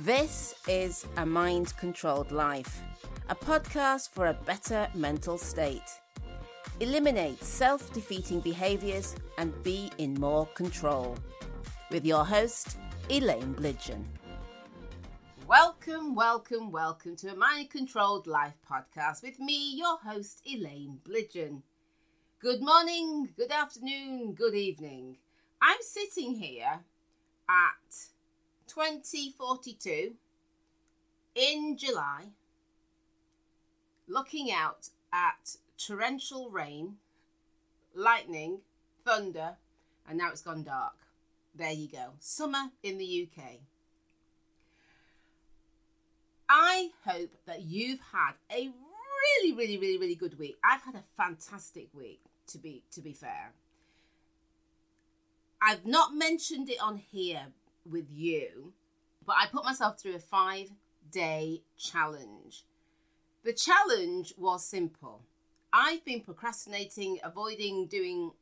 This is A Mind Controlled Life, a podcast for a better mental state. Eliminate self defeating behaviours and be in more control. With your host, Elaine Blidgeon. Welcome, welcome, welcome to a Mind Controlled Life podcast with me, your host, Elaine Blidgeon. Good morning, good afternoon, good evening. I'm sitting here at 2042 in July, looking out at torrential rain, lightning, thunder, and now it's gone dark. There you go. Summer in the UK. I hope that you've had a really, really, really, really good week. I've had a fantastic week, to be to be fair. I've not mentioned it on here with you, but I put myself through a five day challenge. The challenge was simple. I've been procrastinating, avoiding doing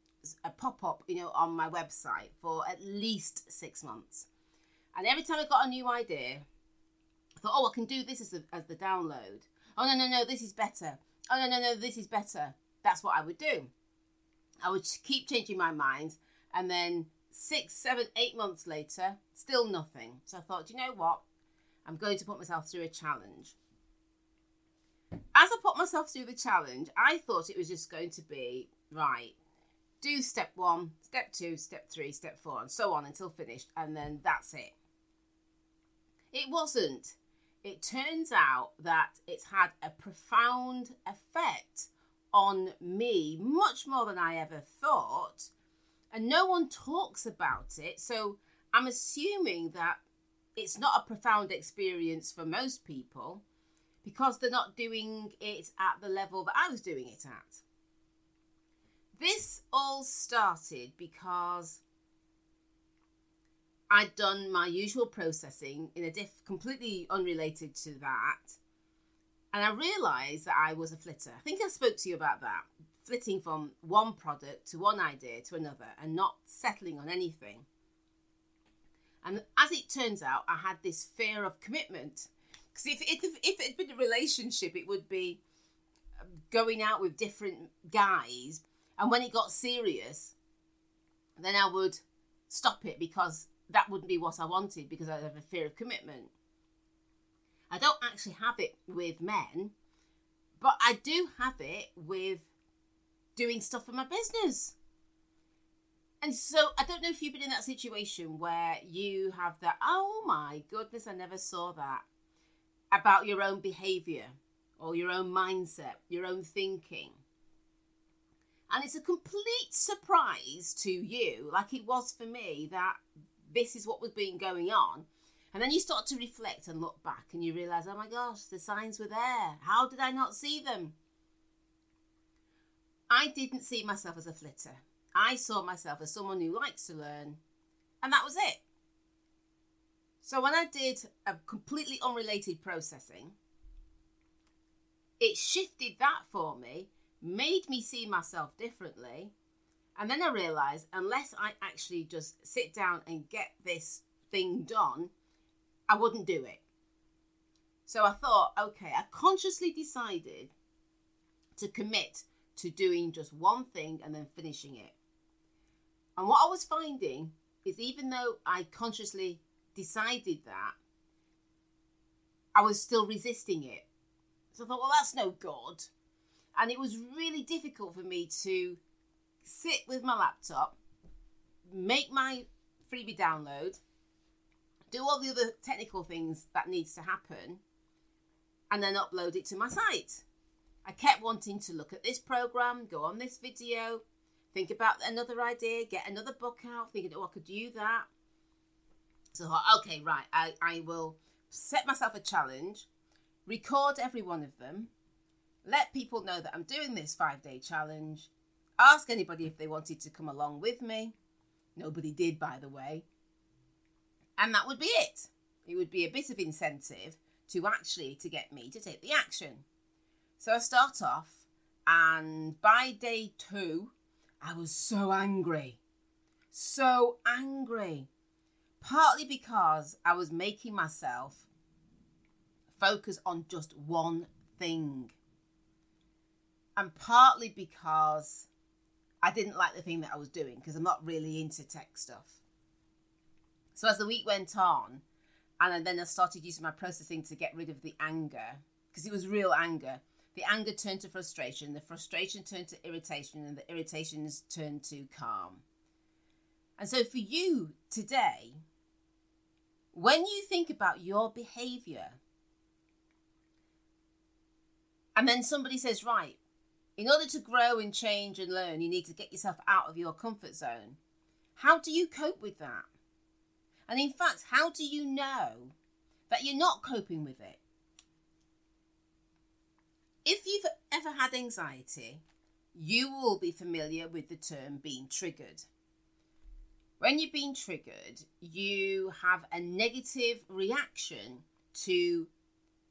a pop up, you know, on my website for at least six months. And every time I got a new idea, I thought, oh, I can do this as the, as the download. Oh, no, no, no, this is better. Oh, no, no, no, this is better. That's what I would do. I would keep changing my mind. And then six, seven, eight months later, still nothing. So I thought, you know what? I'm going to put myself through a challenge. As I put myself through the challenge, I thought it was just going to be right, do step one, step two, step three, step four, and so on until finished, and then that's it. It wasn't. It turns out that it's had a profound effect on me, much more than I ever thought and no one talks about it. So I'm assuming that it's not a profound experience for most people because they're not doing it at the level that I was doing it at. This all started because I'd done my usual processing in a diff completely unrelated to that. And I realised that I was a flitter. I think I spoke to you about that flitting from one product to one idea to another and not settling on anything. And as it turns out, I had this fear of commitment. Because if, if, if it had been a relationship, it would be um, going out with different guys. And when it got serious, then I would stop it because that wouldn't be what I wanted because I have a fear of commitment. I don't actually have it with men, but I do have it with doing stuff for my business. And so I don't know if you've been in that situation where you have that, oh my goodness, I never saw that about your own behavior or your own mindset, your own thinking. And it's a complete surprise to you, like it was for me, that this is what was being going on. And then you start to reflect and look back and you realize, oh my gosh, the signs were there. How did I not see them? I didn't see myself as a flitter. I saw myself as someone who likes to learn, and that was it. So when I did a completely unrelated processing, it shifted that for me, made me see myself differently. And then I realized unless I actually just sit down and get this thing done, I wouldn't do it. So I thought, okay, I consciously decided to commit to doing just one thing and then finishing it. And what I was finding is even though I consciously decided that, I was still resisting it. So I thought, well, that's no good. And it was really difficult for me to sit with my laptop, make my freebie download, do all the other technical things that needs to happen, and then upload it to my site. I kept wanting to look at this program, go on this video, think about another idea, get another book out, thinking, oh, I could do that. So I okay, right, I, I will set myself a challenge, record every one of them, let people know that I'm doing this five day challenge, ask anybody if they wanted to come along with me. Nobody did, by the way. And that would be it. It would be a bit of incentive to actually to get me to take the action. So I start off, and by day two, I was so angry. So angry. partly because I was making myself focus on just one thing, and partly because I didn't like the thing that I was doing because I'm not really into tech stuff. So as the week went on, and then I started using my processing to get rid of the anger because it was real anger. The anger turned to frustration, the frustration turned to irritation, and the irritations turned to calm. And so for you today, when you think about your behavior, and then somebody says, right, in order to grow and change and learn, you need to get yourself out of your comfort zone. How do you cope with that? And in fact, how do you know that you're not coping with it? If you've ever had anxiety, you will be familiar with the term being triggered. When you're being triggered, you have a negative reaction to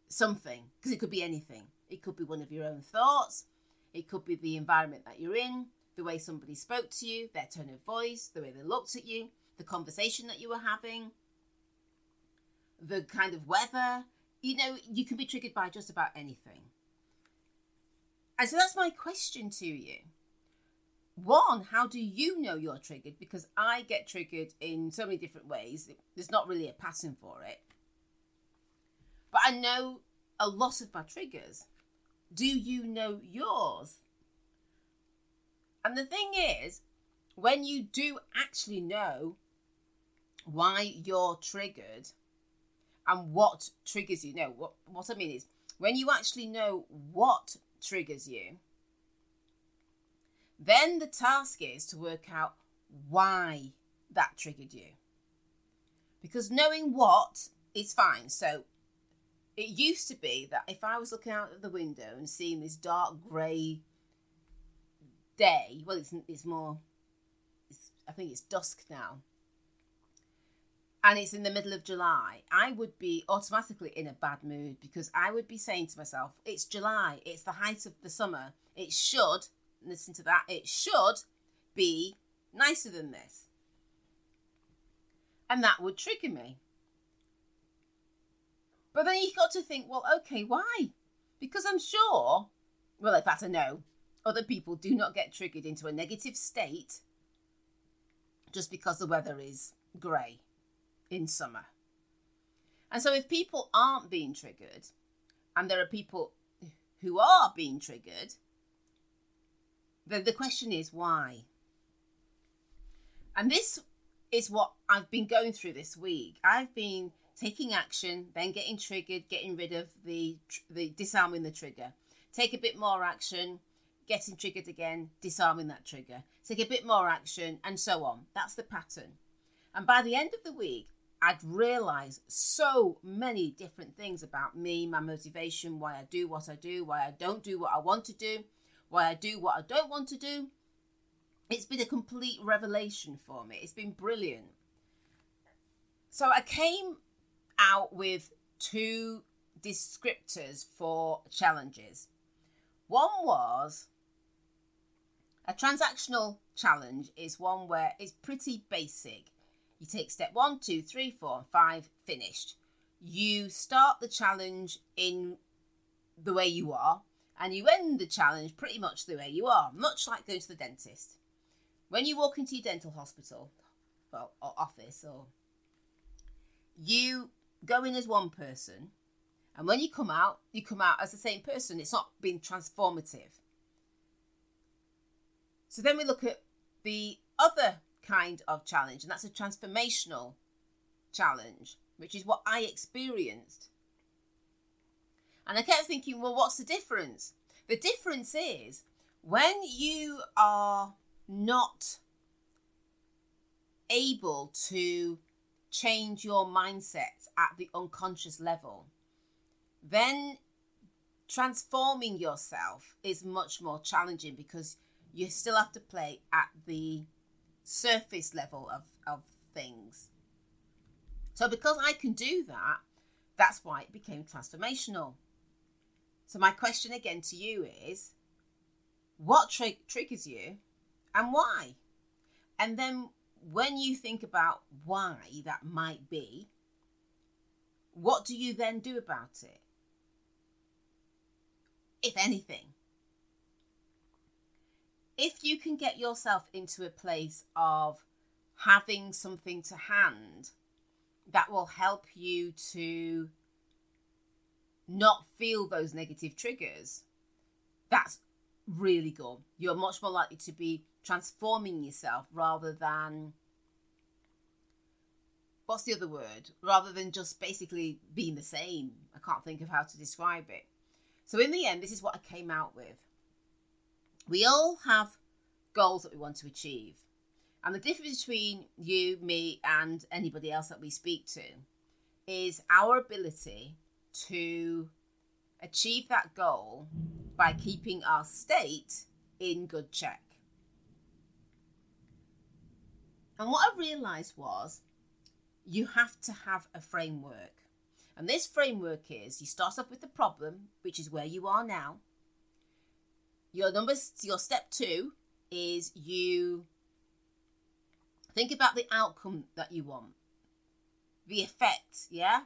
something, because it could be anything. It could be one of your own thoughts, it could be the environment that you're in, the way somebody spoke to you, their tone of voice, the way they looked at you, the conversation that you were having, the kind of weather. You know, you can be triggered by just about anything. And so that's my question to you. One, how do you know you're triggered? Because I get triggered in so many different ways. There's not really a pattern for it. But I know a lot of my triggers. Do you know yours? And the thing is, when you do actually know why you're triggered and what triggers you, know what, what I mean is, when you actually know what triggers you, then the task is to work out why that triggered you. Because knowing what is fine. So it used to be that if I was looking out of the window and seeing this dark grey day, well, it's, it's more, it's, I think it's dusk now, and it's in the middle of July, I would be automatically in a bad mood because I would be saying to myself, it's July, it's the height of the summer, it should, listen to that, it should be nicer than this. And that would trigger me. But then you've got to think, well, okay, why? Because I'm sure, well, if that's a no, other people do not get triggered into a negative state just because the weather is grey in summer. And so if people aren't being triggered, and there are people who are being triggered, then the question is why? And this is what I've been going through this week. I've been taking action, then getting triggered, getting rid of the the disarming the trigger. Take a bit more action, getting triggered again, disarming that trigger. Take a bit more action, and so on. That's the pattern. And by the end of the week, I'd realised so many different things about me, my motivation, why I do what I do, why I don't do what I want to do, why I do what I don't want to do. It's been a complete revelation for me. It's been brilliant. So I came out with two descriptors for challenges. One was a transactional challenge is one where it's pretty basic. You take step one, two, three, four, and five, finished. You start the challenge in the way you are, and you end the challenge pretty much the way you are, much like going to the dentist. When you walk into your dental hospital, well, or office, or you go in as one person, and when you come out, you come out as the same person. It's not being transformative. So then we look at the other kind of challenge, and that's a transformational challenge, which is what I experienced. And I kept thinking, well, what's the difference? The difference is when you are not able to change your mindset at the unconscious level, then transforming yourself is much more challenging because you still have to play at the surface level of, of things. So, because I can do that, that's why it became transformational. So, my question again to you is what tri- triggers you and why? And then when you think about why that might be, what do you then do about it? If anything. If you can get yourself into a place of having something to hand that will help you to not feel those negative triggers, that's really good. You're much more likely to be transforming yourself rather than what's the other word? Rather than just basically being the same. I can't think of how to describe it. So, in the end, this is what I came out with. We all have goals that we want to achieve. And the difference between you, me, and anybody else that we speak to is our ability to achieve that goal by keeping our state in good check. And what I realized was you have to have a framework. And this framework is you start off with the problem, which is where you are now. Your number, your step two is you think about the outcome that you want, the effect, yeah?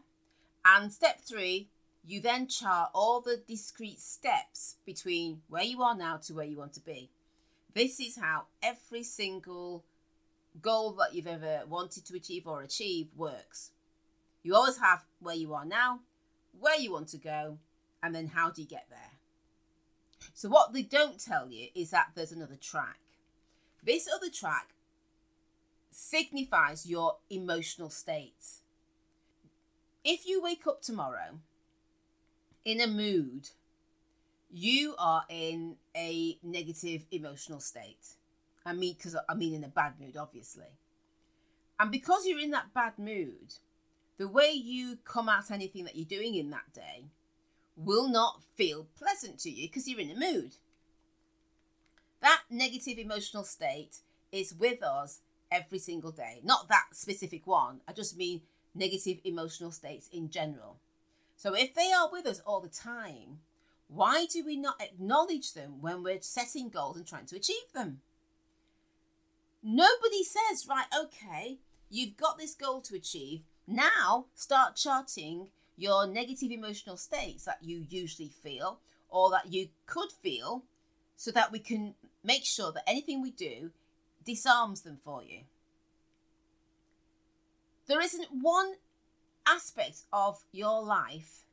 And step three, you then chart all the discrete steps between where you are now to where you want to be. This is how every single goal that you've ever wanted to achieve or achieve works. You always have where you are now, where you want to go, and then how do you get there. So, what they don't tell you is that there's another track. This other track signifies your emotional state. If you wake up tomorrow in a mood, you are in a negative emotional state. I mean, because I mean in a bad mood, obviously. And because you're in that bad mood, the way you come at anything that you're doing in that day will not feel pleasant to you because you're in a mood. That negative emotional state is with us every single day. Not that specific one, I just mean negative emotional states in general. So if they are with us all the time, why do we not acknowledge them when we're setting goals and trying to achieve them? Nobody says, right, okay, you've got this goal to achieve. Now start charting your negative emotional states that you usually feel or that you could feel so that we can make sure that anything we do disarms them for you. There isn't one aspect of your life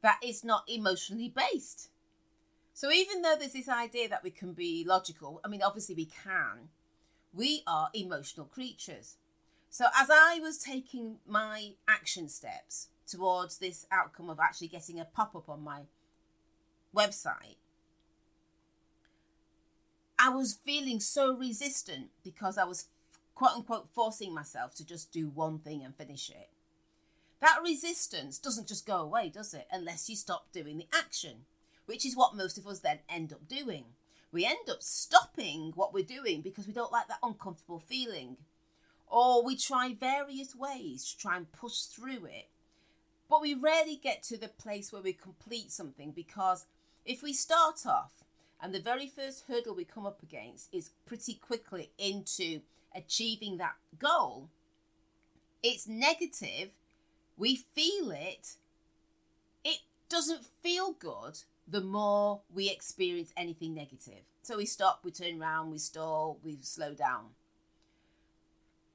that is not emotionally based. So even though there's this idea that we can be logical, I mean, obviously we can, we are emotional creatures. So, as I was taking my action steps towards this outcome of actually getting a pop up on my website, I was feeling so resistant because I was quote unquote forcing myself to just do one thing and finish it. That resistance doesn't just go away, does it? Unless you stop doing the action, which is what most of us then end up doing we end up stopping what we're doing because we don't like that uncomfortable feeling. Or we try various ways to try and push through it. But we rarely get to the place where we complete something because if we start off and the very first hurdle we come up against is pretty quickly into achieving that goal, it's negative, we feel it, it doesn't feel good, the more we experience anything negative. So we stop, we turn around, we stall, we slow down.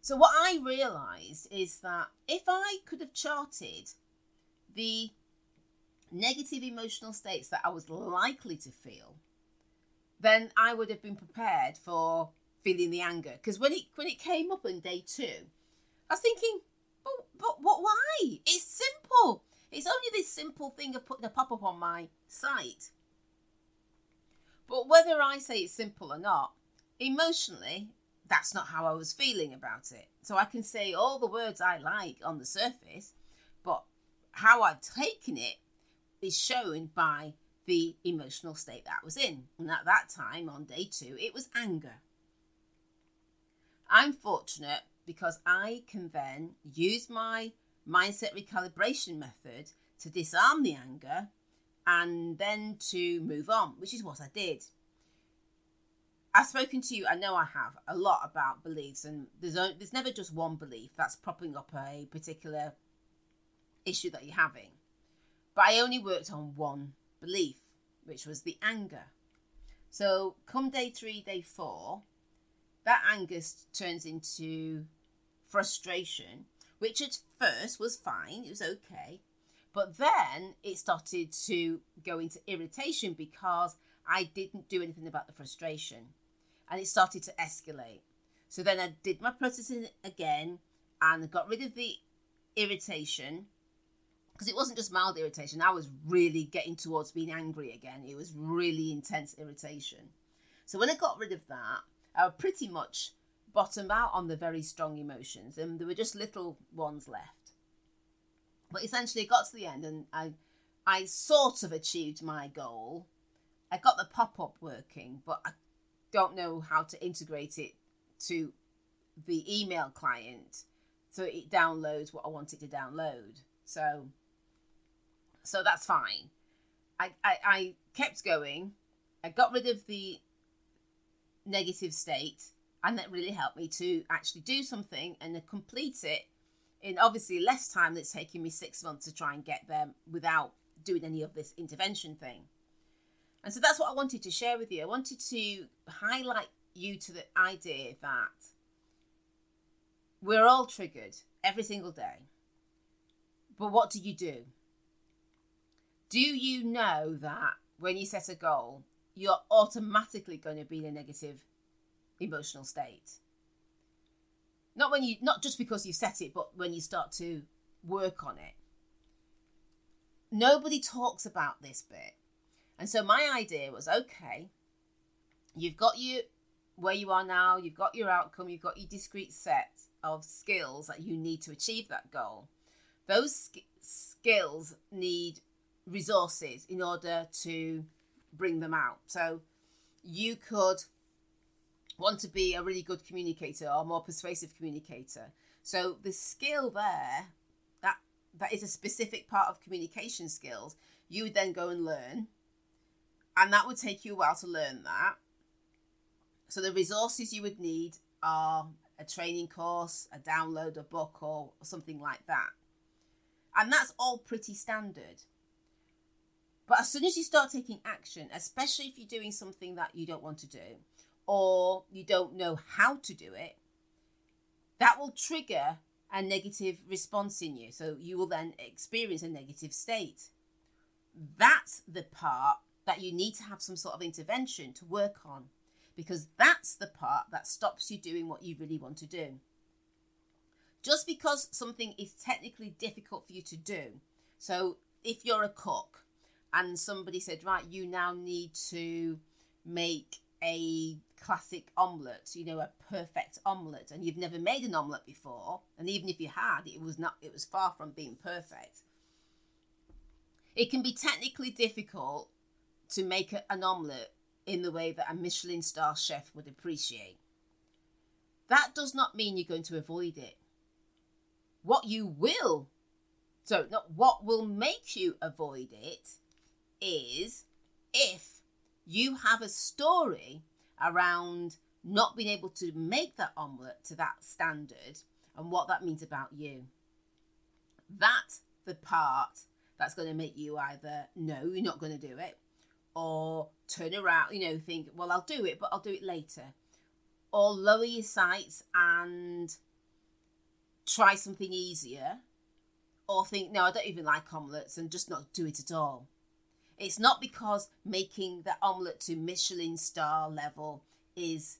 So what I realized is that if I could have charted the negative emotional states that I was likely to feel, then I would have been prepared for feeling the anger. Because when it when it came up on day two, I was thinking, but, but what? Why? It's simple. It's only this simple thing of putting a pop up on my site. But whether I say it's simple or not, emotionally, that's not how I was feeling about it. So I can say all the words I like on the surface, but how I've taken it is shown by the emotional state that I was in. And at that time, on day two, it was anger. I'm fortunate because I can then use my mindset recalibration method to disarm the anger and then to move on, which is what I did. I've spoken to you, I know I have, a lot about beliefs, and there's, only, there's never just one belief that's propping up a particular issue that you're having. But I only worked on one belief, which was the anger. So come day three, day four, that anger turns into frustration, which at first was fine, it was okay. But then it started to go into irritation because I didn't do anything about the frustration and it started to escalate. So then I did my processing again and got rid of the irritation because it wasn't just mild irritation. I was really getting towards being angry again. It was really intense irritation. So when I got rid of that, I pretty much bottomed out on the very strong emotions and there were just little ones left. But essentially, it got to the end and I, I sort of achieved my goal. I got the pop up working, but I don't know how to integrate it to the email client so it downloads what I want it to download. So so that's fine. I, I, I kept going. I got rid of the negative state, and that really helped me to actually do something and complete it in obviously less time that's taking me six months to try and get there without doing any of this intervention thing. And so that's what I wanted to share with you. I wanted to highlight you to the idea that we're all triggered every single day. But what do you do? Do you know that when you set a goal, you're automatically going to be in a negative emotional state? Not when you not just because you set it, but when you start to work on it. Nobody talks about this bit and so my idea was okay, you've got you where you are now, you've got your outcome, you've got your discrete set of skills that you need to achieve that goal. Those sk- skills need resources in order to bring them out. So you could want to be a really good communicator or more persuasive communicator. So the skill there that that is a specific part of communication skills, you would then go and learn and that would take you a while to learn that. So the resources you would need are a training course, a download, a book, or something like that. And that's all pretty standard. But as soon as you start taking action, especially if you're doing something that you don't want to do or you don't know how to do it, that will trigger a negative response in you. So you will then experience a negative state. That's the part that you need to have some sort of intervention to work on because that's the part that stops you doing what you really want to do. Just because something is technically difficult for you to do, so if you're a cook and somebody said, right, you now need to make a classic omelette, you know, a perfect omelette, and you've never made an omelette before, and even if you had, it was not, it was far from being perfect. It can be technically difficult to make an omelette in the way that a Michelin star chef would appreciate. That does not mean you're going to avoid it. What you will, so not what will make you avoid it, is if you have a story around not being able to make that omelette to that standard and what that means about you. That's the part that's going to make you either no, you're not going to do it, or turn around, you know, think, well, I'll do it, but I'll do it later. Or lower your sights and try something easier. Or think, no, I don't even like omelettes and just not do it at all. It's not because making the omelette to Michelin star level is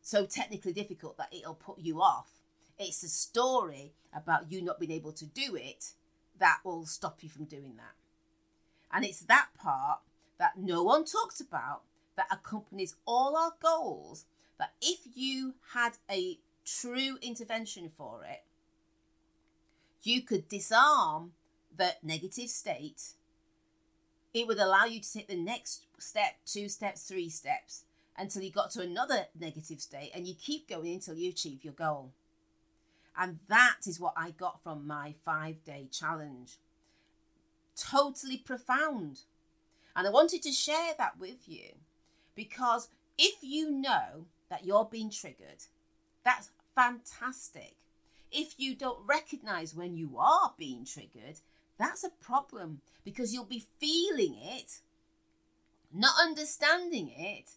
so technically difficult that it'll put you off. It's a story about you not being able to do it that will stop you from doing that. And it's that part that no one talks about that accompanies all our goals that if you had a true intervention for it, you could disarm the negative state. It would allow you to take the next step, two steps, three steps, until you got to another negative state, and you keep going until you achieve your goal. And that is what I got from my five day challenge. Totally profound. And I wanted to share that with you because If you know that you're being triggered, that's fantastic. If you don't recognize when you are being triggered, that's a problem because you'll be feeling it, not understanding it,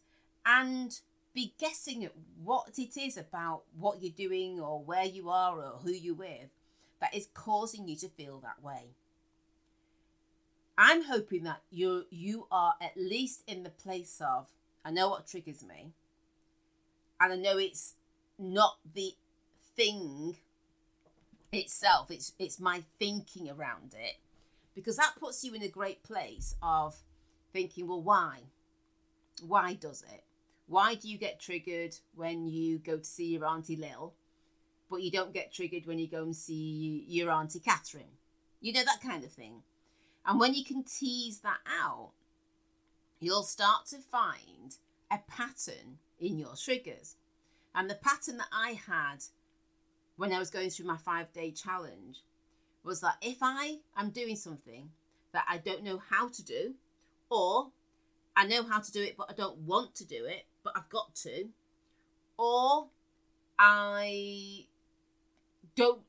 and be guessing at what it is about what you're doing or where you are or who you're with that is causing you to feel that way. I'm hoping that you you are at least in the place of I know what triggers me, and I know it's not the thing itself. It's it's my thinking around it, because that puts you in a great place of thinking, well, why? Why does it? Why do you get triggered when you go to see your auntie Lil, but you don't get triggered when you go and see your auntie Catherine? You know that kind of thing. And when you can tease that out, you'll start to find a pattern in your triggers. And the pattern that I had when I was going through my five day challenge was that if I am doing something that I don't know how to do, or I know how to do it, but I don't want to do it, but I've got to, or I don't,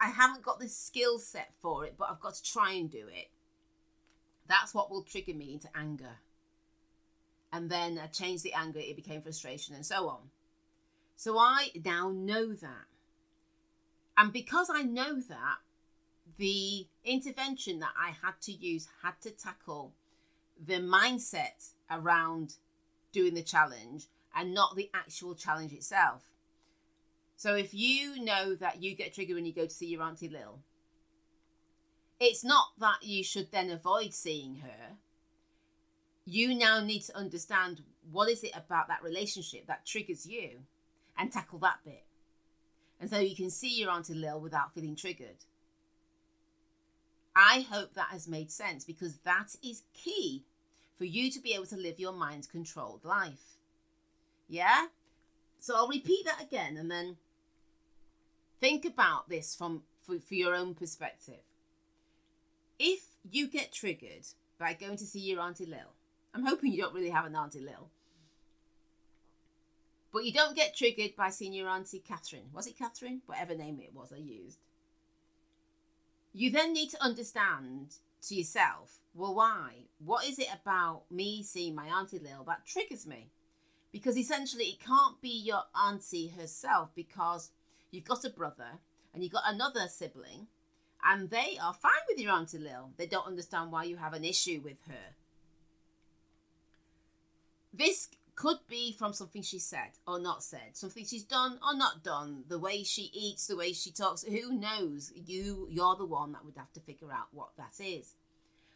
I haven't got the skill set for it, but I've got to try and do it. That's what will trigger me into anger. And then I changed the anger, it became frustration, and so on. So I now know that. And because I know that, the intervention that I had to use had to tackle the mindset around doing the challenge and not the actual challenge itself. So if you know that you get triggered when you go to see your Auntie Lil, it's not that you should then avoid seeing her. You now need to understand what is it about that relationship that triggers you and tackle that bit. And so you can see your Auntie Lil without feeling triggered. I hope that has made sense because that is key for you to be able to live your mind controlled life. Yeah? So I'll repeat that again and then think about this from for, for your own perspective. If you get triggered by going to see your Auntie Lil, I'm hoping you don't really have an Auntie Lil, but you don't get triggered by seeing your Auntie Catherine. Was it Catherine? Whatever name it was I used. You then need to understand to yourself, well, why? What is it about me seeing my Auntie Lil that triggers me? Because essentially, it can't be your auntie herself because you've got a brother and you've got another sibling and they are fine with your Auntie Lil. They don't understand why you have an issue with her. This could be from something she said or not said, something she's done or not done, the way she eats, the way she talks. Who knows? You, you're the one that would have to figure out what that is.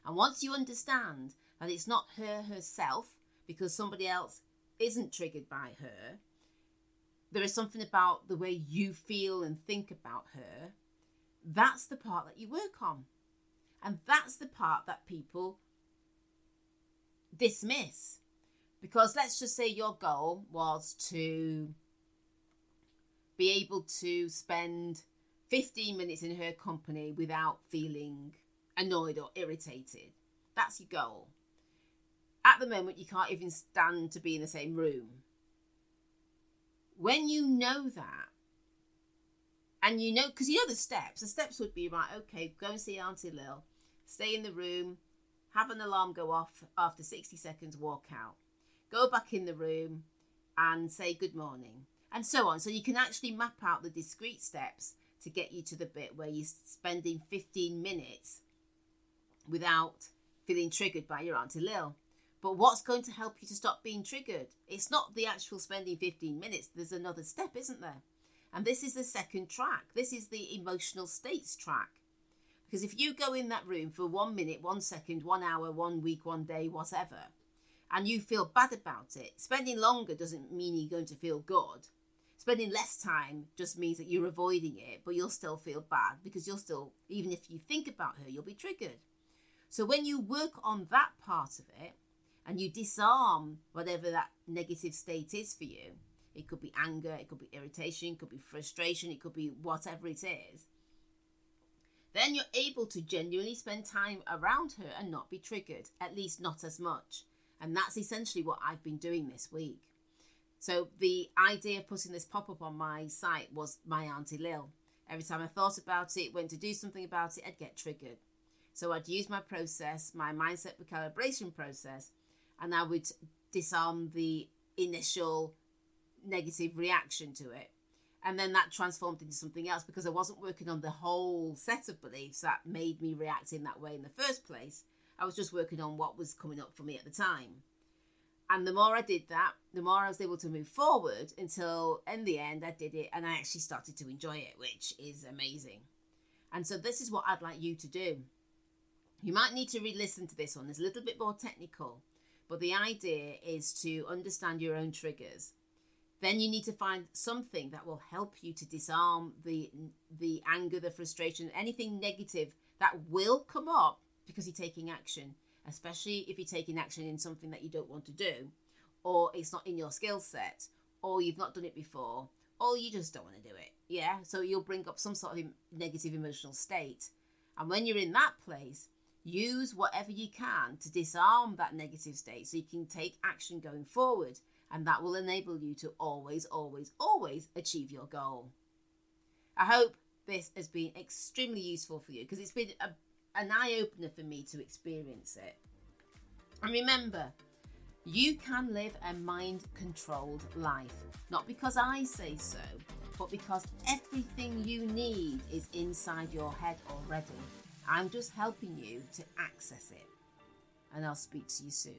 And once you understand that it's not her herself, because somebody else isn't triggered by her, there is something about the way you feel and think about her. That's the part that you work on. And that's the part that people dismiss because let's just say your goal was to be able to spend 15 minutes in her company without feeling annoyed or irritated. That's your goal. At the moment, you can't even stand to be in the same room. When you know that, and you know, because you know the steps, the steps would be right, okay, go and see Auntie Lil, stay in the room, have an alarm go off after 60 seconds, walk out go back in the room and say good morning, and so on. So you can actually map out the discrete steps to get you to the bit where you're spending 15 minutes without feeling triggered by your Auntie Lil. But what's going to help you to stop being triggered? It's not the actual spending 15 minutes, there's another step, isn't there? And this is the second track. This is the emotional states track. Because if you go in that room for one minute, one second, one hour, one week, one day, whatever, and you feel bad about it, spending longer doesn't mean you're going to feel good. Spending less time just means that you're avoiding it, but you'll still feel bad because you'll still, even if you think about her, you'll be triggered. So when you work on that part of it and you disarm whatever that negative state is for you, it could be anger, it could be irritation, it could be frustration, it could be whatever it is. Then you're able to genuinely spend time around her and not be triggered, at least not as much And that's essentially what I've been doing this week. So the idea of putting this pop up on my site was my Auntie Lil. Every time I thought about it, went to do something about it, I'd get triggered. So I'd use my process, my mindset recalibration process, and I would disarm the initial negative reaction to it. And then that transformed into something else because I wasn't working on the whole set of beliefs that made me react in that way in the first place. I was just working on what was coming up for me at the time. And the more I did that, the more I was able to move forward until in the end I did it and I actually started to enjoy it, which is amazing. And so this is what I'd like you to do. You might need to re listen to this one, it's a little bit more technical, but the idea is to understand your own triggers. Then you need to find something that will help you to disarm the the anger, the frustration, anything negative that will come up because you're taking action, especially if you're taking action in something that you don't want to do, or it's not in your skill set, or you've not done it before, or you just don't want to do it. Yeah, so you'll bring up some sort of negative emotional state. And when you're in that place, use whatever you can to disarm that negative state so you can take action going forward. And that will enable you to always, always, always achieve your goal. I hope this has been extremely useful for you because it's been a, an eye opener for me to experience it. And remember, you can live a mind controlled life, not because I say so, but because everything you need is inside your head already. I'm just helping you to access it. And I'll speak to you soon.